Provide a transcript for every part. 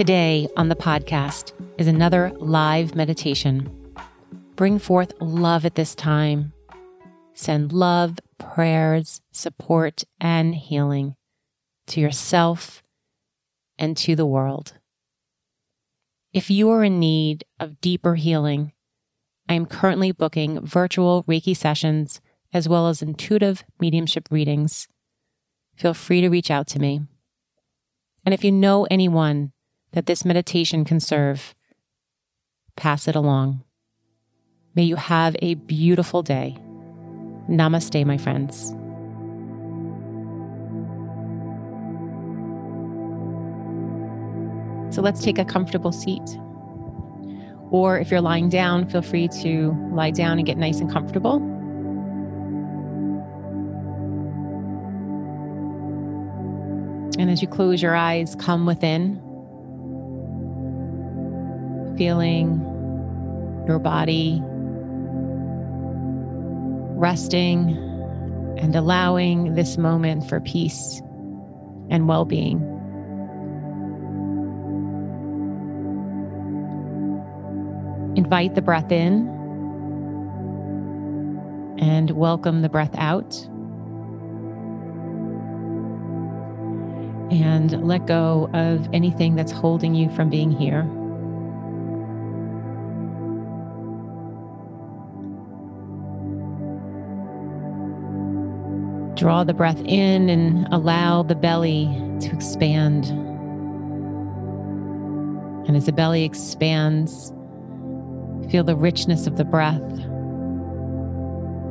Today on the podcast is another live meditation. Bring forth love at this time. Send love, prayers, support, and healing to yourself and to the world. If you are in need of deeper healing, I am currently booking virtual Reiki sessions as well as intuitive mediumship readings. Feel free to reach out to me. And if you know anyone that this meditation can serve, pass it along. May you have a beautiful day. Namaste, my friends. So let's take a comfortable seat. Or if you're lying down, feel free to lie down and get nice and comfortable. And as you close your eyes, come within feeling your body resting and allowing this moment for peace and well being. Invite the breath in and welcome the breath out. And let go of anything that's holding you from being here. Draw the breath in and allow the belly to expand. And as the belly expands, feel the richness of the breath.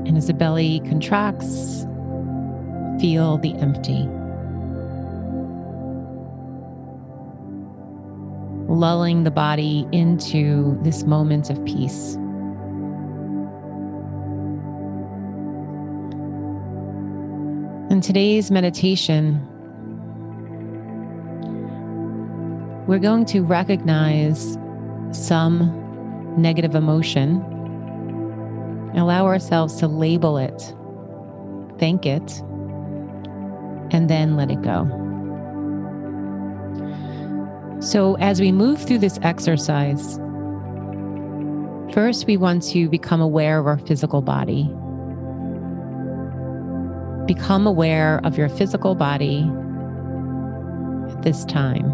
And as the belly contracts, feel the empty. Lulling the body into this moment of peace. In today's meditation, we're going to recognize some negative emotion, allow ourselves to label it, thank it, and then let it go. So, as we move through this exercise, first we want to become aware of our physical body become aware of your physical body at this time.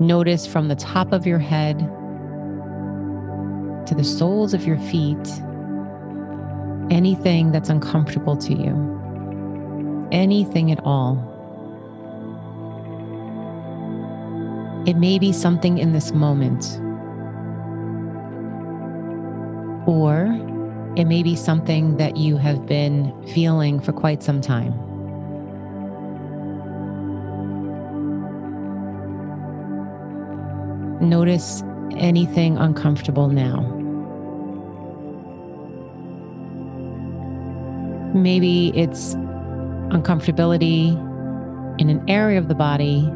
Notice from the top of your head to the soles of your feet anything that's uncomfortable to you, anything at all. It may be something in this moment, or it may be something that you have been feeling for quite some time. Notice anything uncomfortable now. Maybe it's uncomfortability in an area of the body,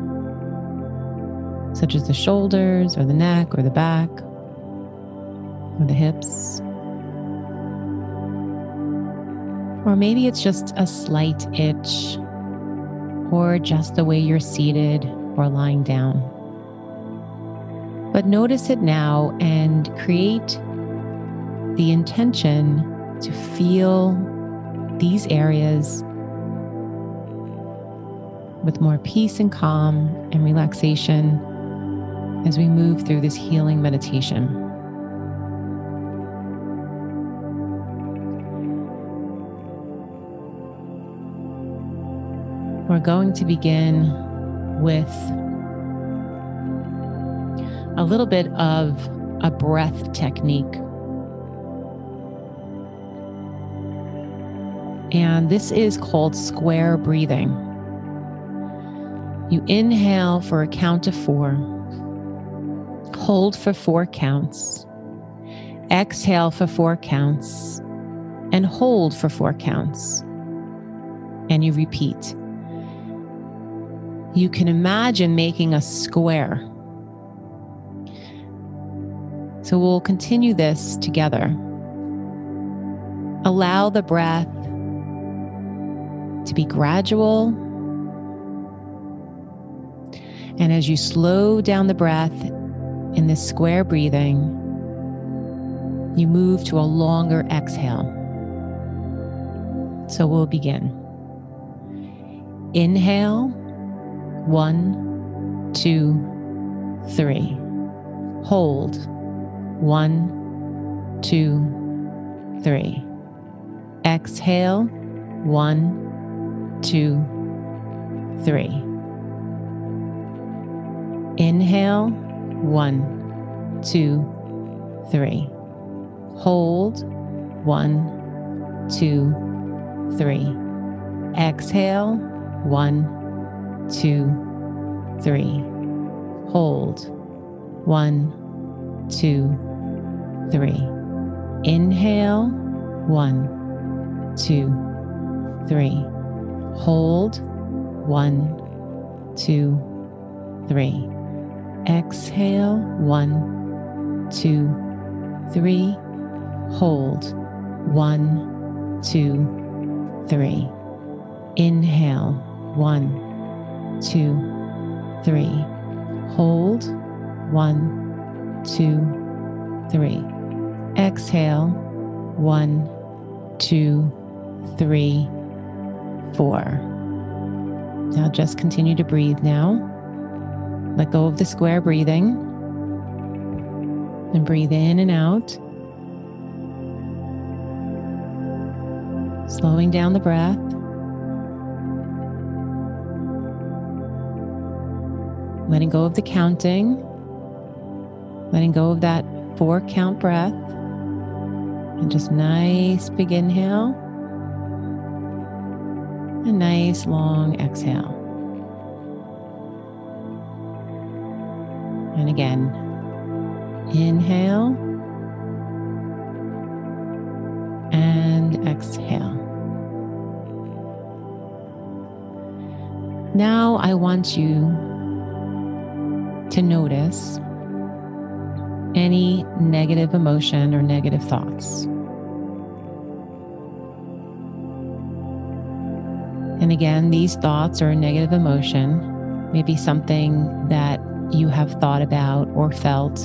such as the shoulders or the neck or the back or the hips. Or maybe it's just a slight itch, or just the way you're seated or lying down. But notice it now and create the intention to feel these areas with more peace and calm and relaxation as we move through this healing meditation. We're going to begin with a little bit of a breath technique. And this is called square breathing. You inhale for a count of four, hold for four counts, exhale for four counts, and hold for four counts. And you repeat. You can imagine making a square. So we'll continue this together. Allow the breath to be gradual. And as you slow down the breath in this square breathing, you move to a longer exhale. So we'll begin. Inhale, one, two, three. Hold, one, two, three. Exhale, one, two, three. Inhale, one, two, three. Hold, one, two, three. Exhale, one, two, three. Hold, one, two, three. Inhale, one, two, three. Hold, one, two, three. Exhale, one, two, three. Hold, one, two, three. Inhale, one, two, three. Hold, one, two, three. Exhale, one, two, three, four. Now just continue to breathe now. Let go of the square breathing and breathe in and out. Slowing down the breath. Letting go of the counting. Letting go of that four count breath. And just nice big inhale. A nice long exhale. And again, inhale and exhale. Now I want you to notice any negative emotion or negative thoughts. And again, these thoughts or negative emotion may be something that you have thought about or felt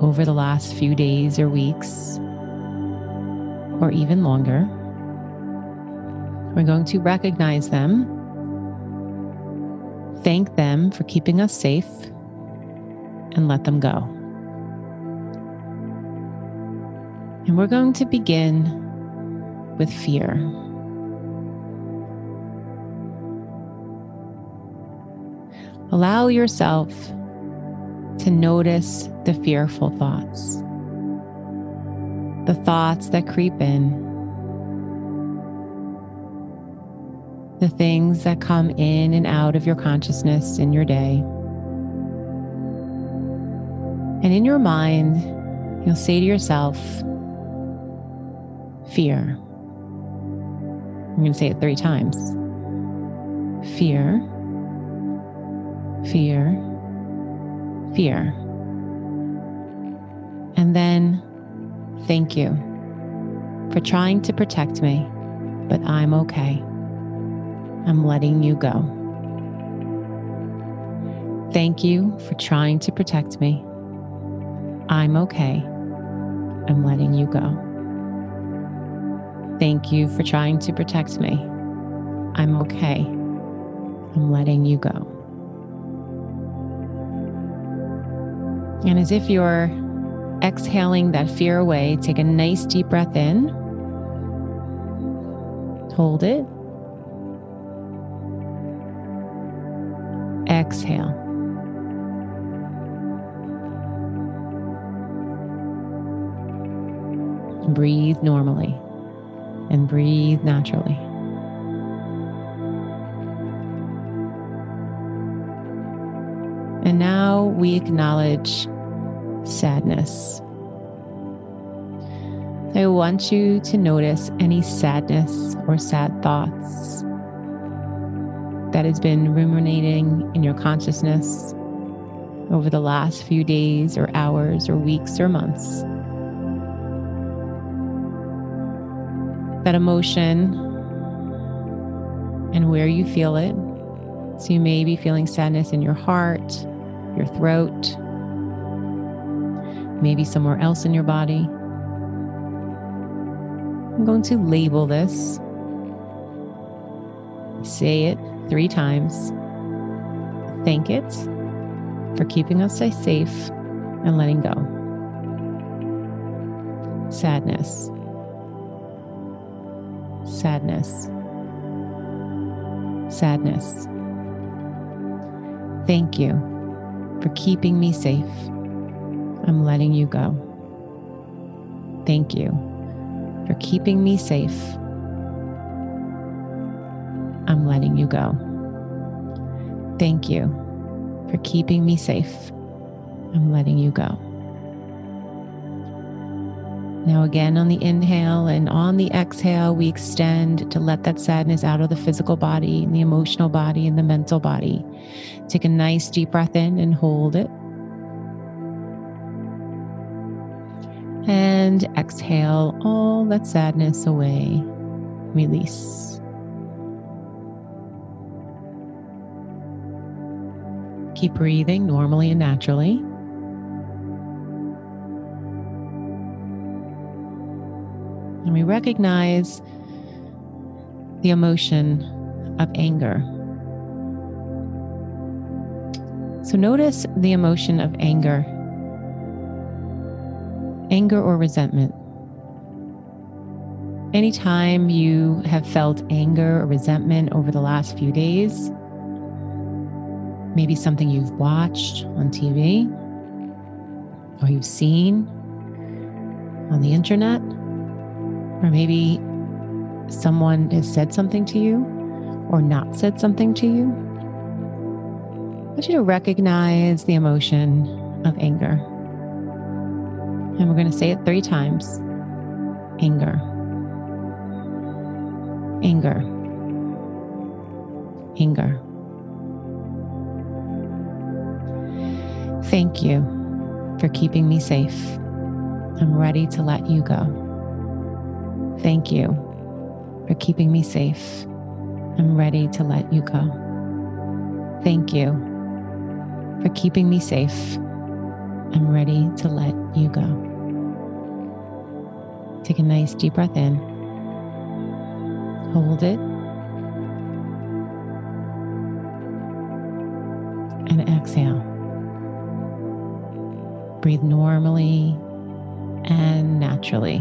over the last few days or weeks, or even longer. We're going to recognize them, thank them for keeping us safe, and let them go. And we're going to begin with fear. Allow yourself to notice the fearful thoughts, the thoughts that creep in, the things that come in and out of your consciousness in your day. And in your mind, you'll say to yourself, fear. I'm going to say it three times. Fear fear, fear. And then, thank you for trying to protect me, but I'm okay. I'm letting you go. Thank you for trying to protect me. I'm okay. I'm letting you go. Thank you for trying to protect me. I'm okay. I'm letting you go. And as if you're exhaling that fear away, take a nice deep breath in. Hold it. exhale. breathe normally and breathe naturally. And now we acknowledge sadness. I want you to notice any sadness or sad thoughts that has been ruminating in your consciousness over the last few days or hours or weeks or months. That emotion and where you feel it. So you may be feeling sadness in your heart, your throat, maybe somewhere else in your body. I'm going to label this. Say it three times. Thank it for keeping us safe and letting go. Sadness. Sadness. Sadness. Thank you for keeping me safe. I'm letting you go. Thank you for keeping me safe. I'm letting you go. Thank you for keeping me safe. I'm letting you go. Now, again, on the inhale and on the exhale, we extend to let that sadness out of the physical body and the emotional body and the mental body. Take a nice deep breath in and hold it. And exhale all that sadness away. Release. Keep breathing normally and naturally. And we recognize the emotion of anger. So notice the emotion of anger, anger or resentment. Anytime you have felt anger or resentment over the last few days, maybe something you've watched on TV or you've seen on the internet, or maybe someone has said something to you or not said something to you. I want you to recognize the emotion of anger. And we're going to say it three times anger, anger, anger. Thank you for keeping me safe. I'm ready to let you go. Thank you for keeping me safe. I'm ready to let you go. Thank you for keeping me safe. I'm ready to let you go. Take a nice deep breath in. Hold it. And exhale. Breathe normally and naturally.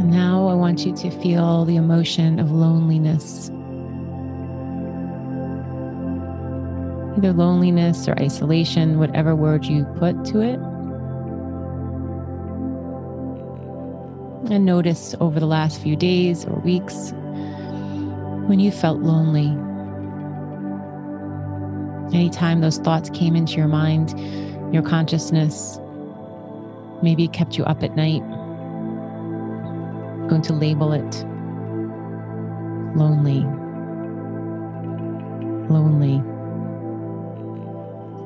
And now I want you to feel the emotion of loneliness. Either loneliness or isolation, whatever word you put to it. And notice over the last few days or weeks when you felt lonely Anytime those thoughts came into your mind, your consciousness, maybe it kept you up at night. I'm going to label it lonely, lonely,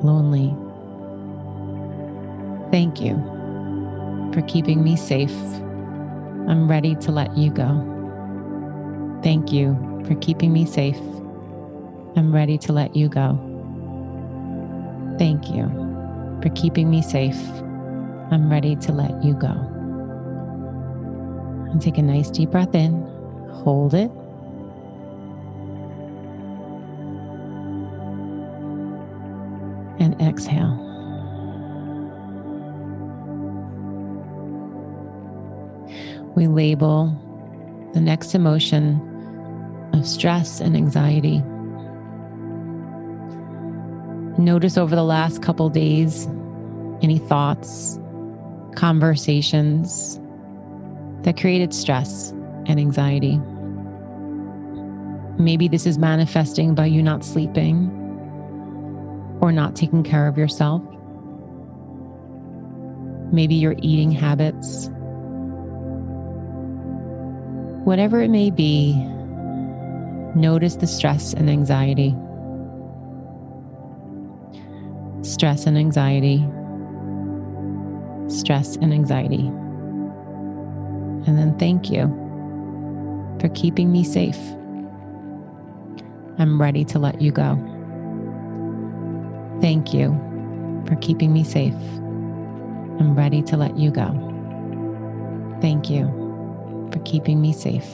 lonely. Thank you for keeping me safe. I'm ready to let you go. Thank you for keeping me safe. I'm ready to let you go. Thank you for keeping me safe. I'm ready to let you go. And take a nice deep breath in, hold it. And exhale. We label the next emotion of stress and anxiety. Notice over the last couple days any thoughts, conversations that created stress and anxiety. Maybe this is manifesting by you not sleeping or not taking care of yourself. Maybe your eating habits. Whatever it may be, notice the stress and anxiety. Stress and anxiety. Stress and anxiety. And then thank you for keeping me safe. I'm ready to let you go. Thank you for keeping me safe. I'm ready to let you go. Thank you for keeping me safe.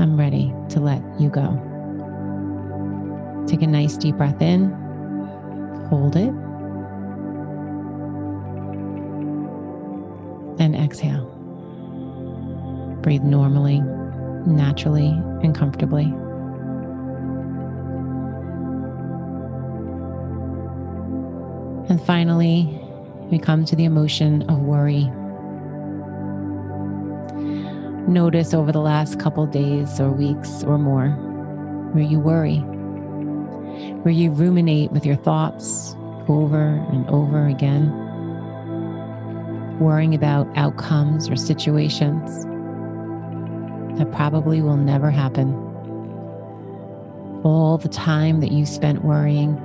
I'm ready to let you go. Take a nice deep breath in, hold it, and exhale. Breathe normally, naturally, and comfortably. And finally, we come to the emotion of worry. Notice over the last couple days or weeks or more where you worry, where you ruminate with your thoughts over and over again, worrying about outcomes or situations that probably will never happen. All the time that you spent worrying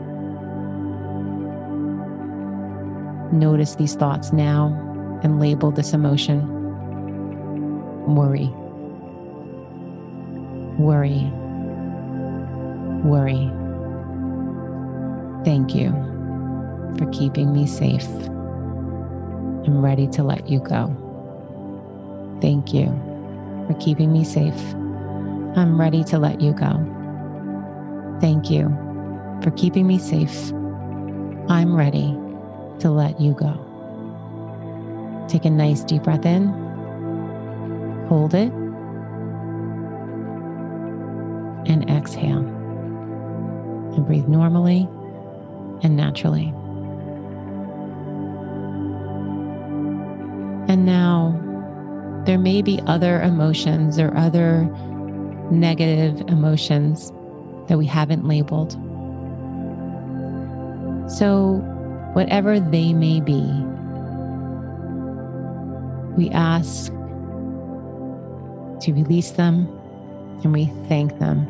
Notice these thoughts now and label this emotion worry. Worry. Worry. Thank you for keeping me safe. I'm ready to let you go. Thank you for keeping me safe. I'm ready to let you go. Thank you for keeping me safe. I'm ready to let you go. Take a nice deep breath in, hold it, and exhale. And breathe normally and naturally. And now, there may be other emotions or other negative emotions that we haven't labeled. So, whatever they may be. We ask to release them and we thank them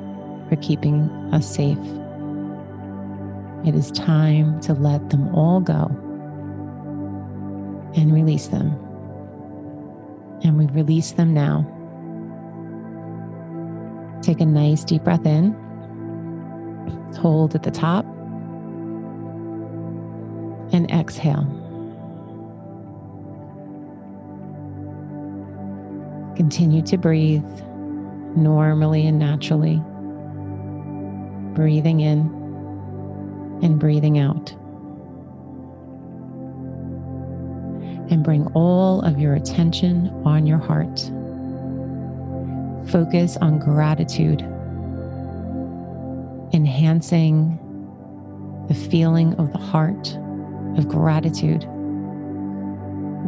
for keeping us safe. It is time to let them all go and release them. And we release them now. Take a nice deep breath in, hold at the top and exhale. Continue to breathe normally and naturally, breathing in and breathing out. And bring all of your attention on your heart. Focus on gratitude, enhancing the feeling of the heart of gratitude.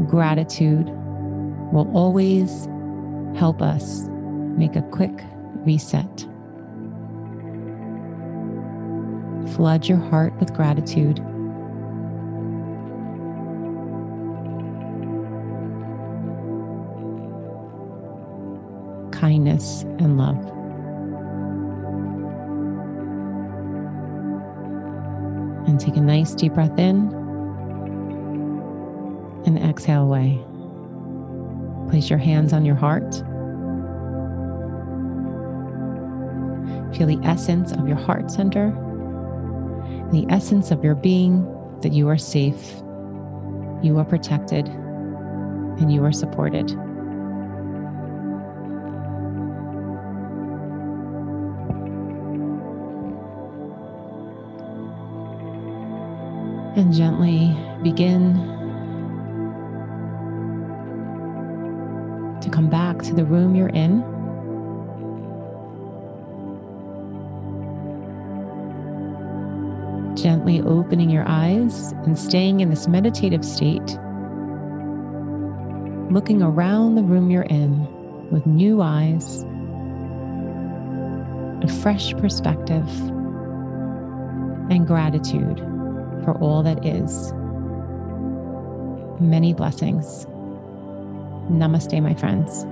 Gratitude will always help us make a quick reset. Flood your heart with gratitude. Kindness and love. And take a nice deep breath in and exhale away. Place your hands on your heart. Feel the essence of your heart center, the essence of your being that you are safe, you are protected, and you are supported. And gently begin to come back to the room you're in. Gently opening your eyes and staying in this meditative state, looking around the room you're in with new eyes, a fresh perspective and gratitude for all that is. Many blessings. Namaste, my friends.